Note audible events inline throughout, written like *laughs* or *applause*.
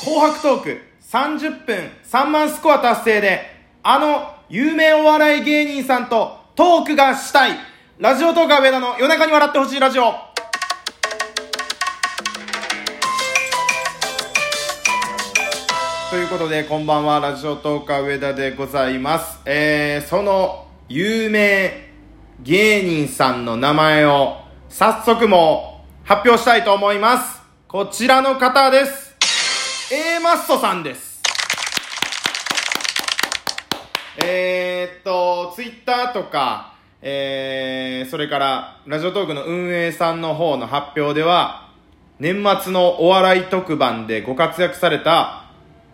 紅白トーク30分3万スコア達成で、あの有名お笑い芸人さんとトークがしたい。ラジオトーカー上田の夜中に笑ってほしいラジオ。ということで、こんばんは、ラジオトーカー上田でございます。えー、その有名芸人さんの名前を早速も発表したいと思います。こちらの方です。A マッソさんです。えー、っと、ツイッターとか、えー、それから、ラジオトークの運営さんの方の発表では、年末のお笑い特番でご活躍された、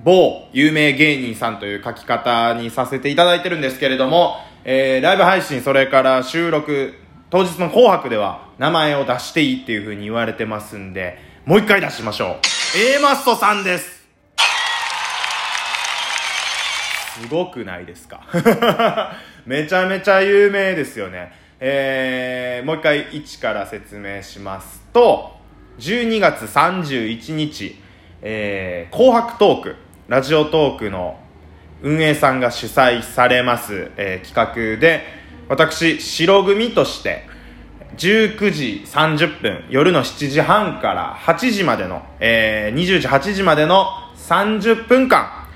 某有名芸人さんという書き方にさせていただいてるんですけれども、えー、ライブ配信、それから収録、当日の紅白では名前を出していいっていう風に言われてますんで、もう一回出しましょう。A マストさんです。すごくないですか？*laughs* めちゃめちゃ有名ですよね。えー、もう一回1から説明しますと、12月31日、えー、紅白トーク、ラジオトークの運営さんが主催されます、えー企画で、私、白組として、19時30分、夜の7時半から8時までの、えー、20時8時までの30分間、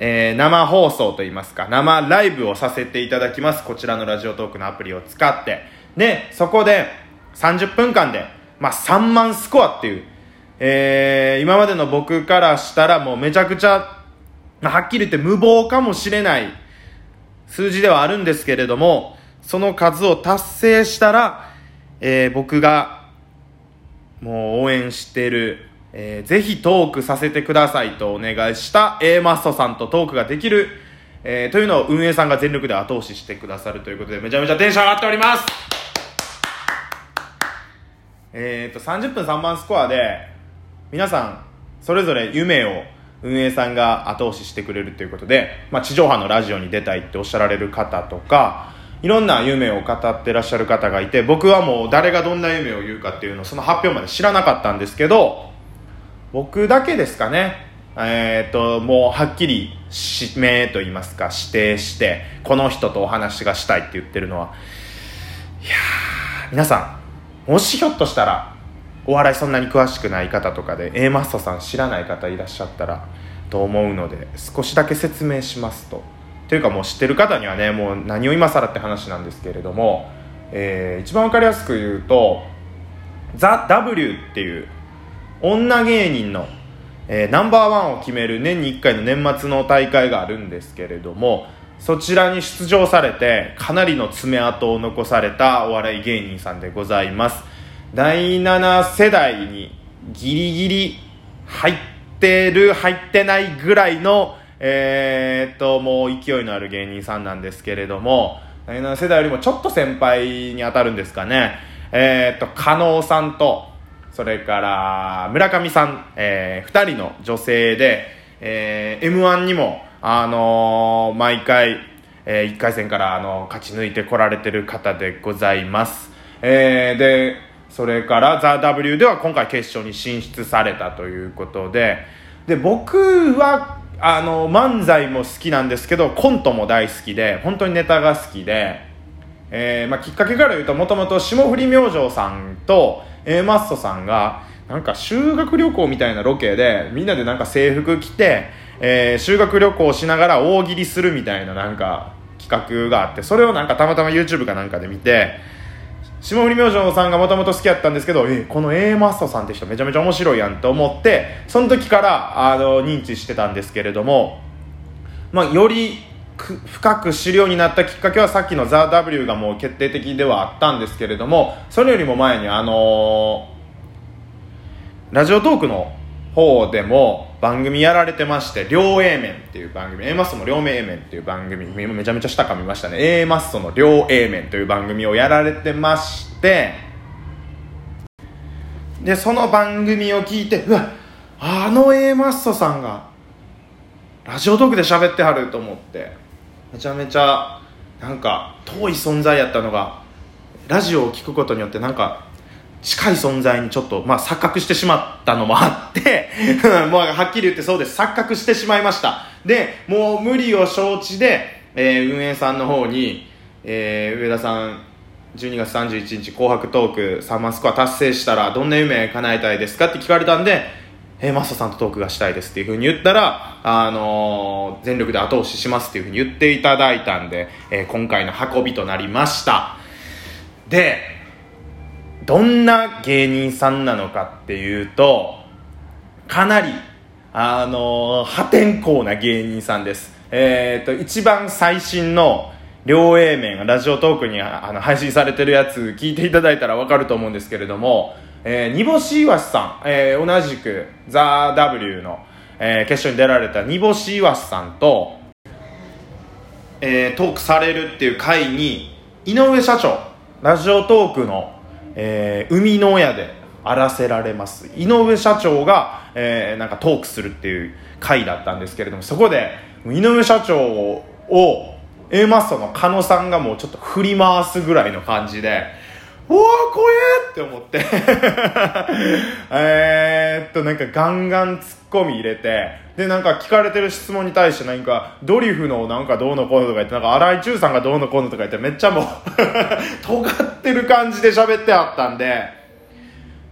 えー生放送といいますか、生ライブをさせていただきます。こちらのラジオトークのアプリを使って。で、そこで30分間で、まあ、3万スコアっていう、えー今までの僕からしたらもうめちゃくちゃ、まあはっきり言って無謀かもしれない数字ではあるんですけれども、その数を達成したら、えー僕がもう応援してる、えーぜひトークさせてくださいとお願いした A マッソさんとトークができる、えーというのを運営さんが全力で後押ししてくださるということでめちゃめちゃテンション上がっております。えっと30分3番スコアで皆さんそれぞれ夢を運営さんが後押ししてくれるということで、まあ、地上波のラジオに出たいっておっしゃられる方とかいろんな夢を語ってらっしゃる方がいて僕はもう誰がどんな夢を言うかっていうのをその発表まで知らなかったんですけど僕だけですかね。えっ、ともうはっきり指名と言いますか指定してこの人とお話がしたいって言ってるのは。いや皆さんもしひょっとしたらお笑いそんなに詳しくない方とかで A マストさん知らない方いらっしゃったらと思うので少しだけ説明しますと。というかもう知ってる方にはねもう何を今更って話なんですけれども、えー一番わかりやすく言うと「ザ・ w っていう女芸人の、えーナンバーワンを決める年に1回の年末の大会があるんですけれどもそちらに出場されてかなりの爪痕を残されたお笑い芸人さんでございます。第7世代にギリギリ入ってる入ってないぐらいのえー、っともう勢いのある芸人さんなんですけれども世代よりもちょっと先輩に当たるんですかね。えー、っと加納さんとそれから村上さん、えー、2人の女性で、えー、m 1にも、あのー毎回、え1回戦から、あの勝ち抜いてこられてる方でございます、えーでそれから「ザ・ w では今回決勝に進出されたということでで僕はあの漫才も好きなんですけどコントも大好きで本当にネタが好きでえーまあ、きっかけから言うともともと霜降り明星さんと A マッソさんがなんか修学旅行みたいなロケでみんなでなんか制服着て、えー修学旅行しながら大喜利するみたいななんか企画があってそれをなんかたまたま YouTube かなんかで見て霜降り明星さんがもともと好きやったんですけど、えこの A マッソさんって人めちゃめちゃ面白いやんと思ってその時からあの認知してたんですけれどもまあ、より深く知るようになったきっかけはさっきの「ザ・ w がもう決定的ではあったんですけれどもそれよりも前にあのーラジオトークの方でも番組やられてまして「両 A 面」っていう番組 A マッソの両 A 面っていう番組めちゃめちゃ下かみましたね。A マッソの両 A 面という番組をやられてましてでその番組を聞いてうわあの A マッソさんがラジオトークで喋ってはると思ってめちゃめちゃなんか遠い存在やったのがラジオを聞くことによってなんか近い存在にちょっと、まあ、錯覚してしまったのもあって *laughs* もうはっきり言ってそうです。錯覚してしまいました。でもう無理を承知で、えー、運営さんの方に、えー、上田さん12月31日紅白トーク3万スコア達成したらどんな夢叶えたいですかって聞かれたんでえー、マスタさんとトークがしたいですっていうふうに言ったら、あのー、全力で後押ししますっていうふうに言っていただいたんで、えー、今回の運びとなりました。でどんな芸人さんなのかっていうとかなりあの破天荒な芸人さんです。えっ、と一番最新の両 A 面ラジオトークにあの配信されてるやつ聞いていただいたら分かると思うんですけれども、え、煮干しいわしさん、えー、同じくザ・ W の、えー、決勝に出られた煮干しいわしさんと、えー、トークされるっていう回に井上社長ラジオトークの、えー、生みの親で荒らせられます。井上社長が、えー、なんかトークするっていう回だったんですけれどもそこで井上社長を A マッソの狩野さんがもうちょっと振り回すぐらいの感じで、うわー怖えって思って。*laughs* えっとなんかガンガンツッコミ入れて。でなんか聞かれてる質問に対してなんかドリフのなんかどうのこうのとか言ってなんか荒井中さんがどうのこうのとか言ってめっちゃもう *laughs* 尖ってる感じで喋ってあったんで。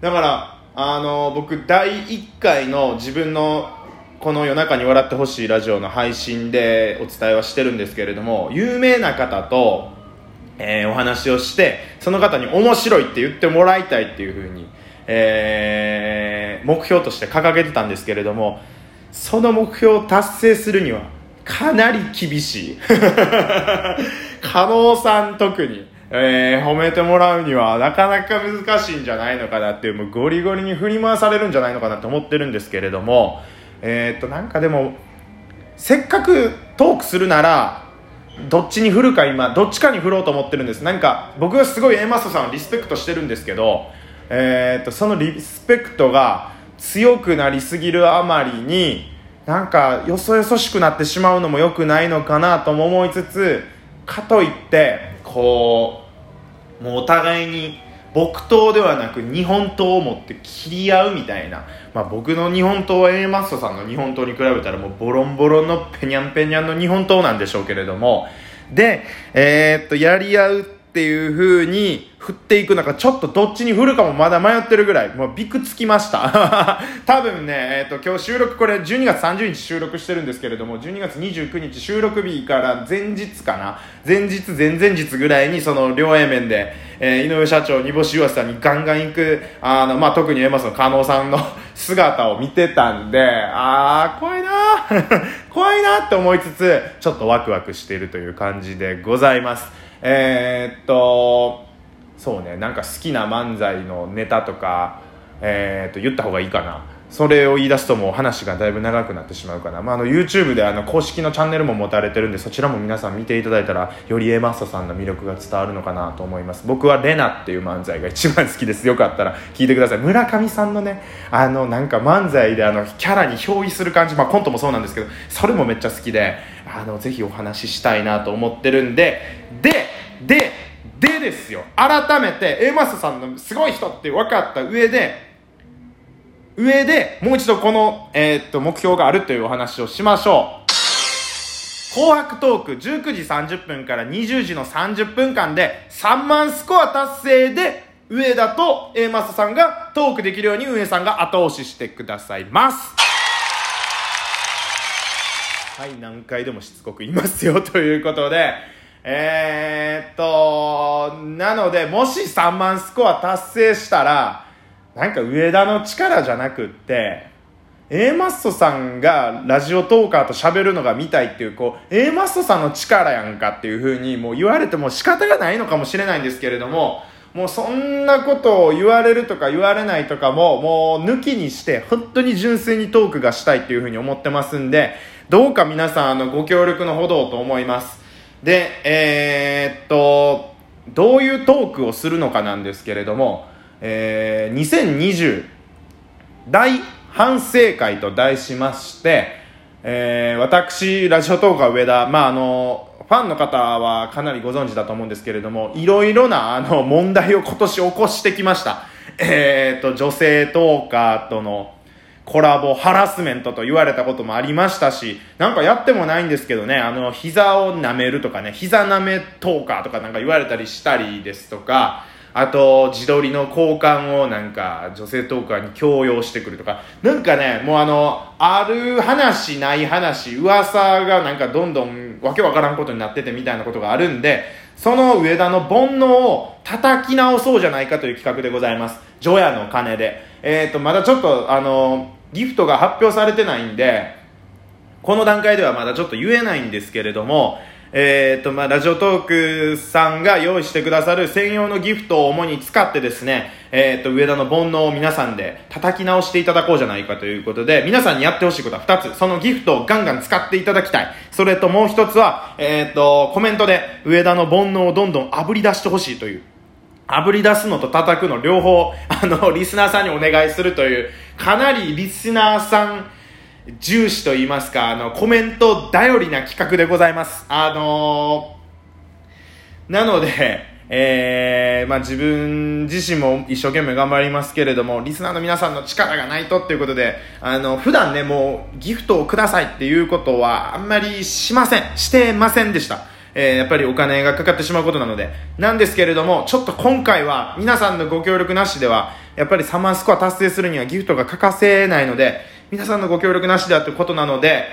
だからあの僕第1回の自分のこの夜中に笑ってほしいラジオの配信でお伝えはしてるんですけれども有名な方と、えー、お話をしてその方に面白いって言ってもらいたいっていうふうに、えー、目標として掲げてたんですけれどもその目標を達成するにはかなり厳しい。*laughs* 加納さん特にえー、褒めてもらうにはなかなか難しいんじゃないのかなっていうもうゴリゴリに振り回されるんじゃないのかなと思ってるんですけれどもえ、っとなんかでもせっかくトークするならどっちに振るか今どっちかに振ろうと思ってるんです。なんか僕はすごい A マストさんをリスペクトしてるんですけど、えー、っとそのリスペクトが強くなりすぎるあまりになんかよそよそしくなってしまうのも良くないのかなとも思いつつかといってこうもうお互いに木刀ではなく日本刀を持って切り合うみたいな、まあ、僕の日本刀は A マストさんの日本刀に比べたらもうボロンボロンのペニャンペニャンの日本刀なんでしょうけれどもで、えー、っとやり合うっていう風に振っていく中、ちょっとどっちに振るかもまだ迷ってるぐらい、もうビクつきました。*laughs* 多分ね、えっ、と、今日収録、これ12月30日収録してるんですけれども、12月29日収録日から前日かな、前日、前々日ぐらいにその両 A 面で、えー、井上社長、煮干し岩さんにガンガン行く、あの、まあ、特にエマスの加納さんの姿を見てたんで、あー、怖いな *laughs* 怖いなって思いつつ、ちょっとワクワクしているという感じでございます。えー、っと、そうねなんか好きな漫才のネタとか、えー、と言った方がいいかなそれを言い出すともう話がだいぶ長くなってしまうかな、まあ、あの YouTube であの公式のチャンネルも持たれてるんでそちらも皆さん見ていただいたらより A マストさんの魅力が伝わるのかなと思います。僕はレナっていう漫才が一番好きです。よかったら聞いてください。村上さんのねあのなんか漫才であのキャラに憑依する感じ、まあ、コントもそうなんですけどそれもめっちゃ好きであのぜひお話ししたいなと思ってるんで。でででですよ。改めて A マスさんのすごい人って分かった上で上でもう一度この、えー、っと目標があるというお話をしましょう。紅白トーク19時30分から20時の30分間で3万スコア達成で上田と A マスさんがトークできるように上さんが後押ししてくださいます。はい何回でもしつこく言いますよということで。えー、っと、なので、もし3万スコア達成したら、なんか上田の力じゃなくって、A マストさんがラジオトーカーと喋るのが見たいっていう、こう、A マストさんの力やんかっていう風にもう言われても仕方がないのかもしれないんですけれども、もうそんなことを言われるとか言われないとかも、もう抜きにして、本当に純粋にトークがしたいっていう風に思ってますんで、どうか皆さん、あの、ご協力のほどと思います。で、えー、っと、どういうトークをするのかなんですけれども、えー、2020大反省会と題しまして、えー、私、ラジオトーカー上田、まあ、あの、ファンの方はかなりご存知だと思うんですけれども、いろいろなあの問題を今年起こしてきました。えっ、と、女性トーカーとのコラボハラスメントと言われたこともありましたし、なんかやってもないんですけどね、あの、膝を舐めるとかね、膝舐めトーカーとかなんか言われたりしたりですとか、あと、自撮りの交換をなんか女性トーカーに強要してくるとか、なんかね、もうあの、ある話ない話、噂がなんかどんどんわけわからんことになっててみたいなことがあるんで、その上田の煩悩を叩き直そうじゃないかという企画でございます。除夜の鐘で。えっ、ー、と、まだちょっとあの、ギフトが発表されてないんで、この段階ではまだちょっと言えないんですけれども、えーとまあ、ラジオトークさんが用意してくださる専用のギフトを主に使ってですね、えーと、上田の煩悩を皆さんで叩き直していただこうじゃないかということで皆さんにやってほしいことは2つ。そのギフトをガンガン使っていただきたい。それともう1つは、えーと、コメントで上田の煩悩をどんどんあぶり出してほしいという。あぶり出すのと叩くの両方あのリスナーさんにお願いするというかなりリスナーさん重視と言いますか、あの、コメント頼りな企画でございます。あのー、なので、えー、まあ自分自身も一生懸命頑張りますけれども、リスナーの皆さんの力がないとっていうことで、あの、普段ね、もうギフトをくださいっていうことはあんまりしません。してませんでした。えー、やっぱりお金がかかってしまうことなので。なんですけれども、ちょっと今回は皆さんのご協力なしでは、やっぱりサマースコア達成するにはギフトが欠かせないので、皆さんのご協力なしだということなので、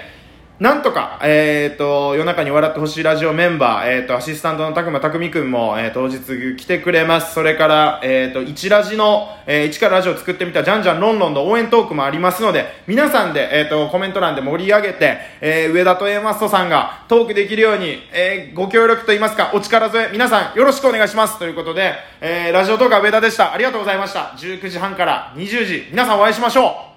なんとか、えっ、ー、と、夜中に笑ってほしいラジオメンバー、えっ、ー、と、アシスタントのたくまたくみくんも、えー、当日来てくれます。それから、えっ、と、一ラジの、えー、一からラジオ作ってみたじゃんじゃんロンロンの応援トークもありますので、皆さんで、えっ、と、コメント欄で盛り上げて、え上田とエマストさんがトークできるように、えご協力といいますか、お力添え、皆さんよろしくお願いします。ということで、えラジオトークは上田でした。ありがとうございました。19時半から20時、皆さんお会いしましょう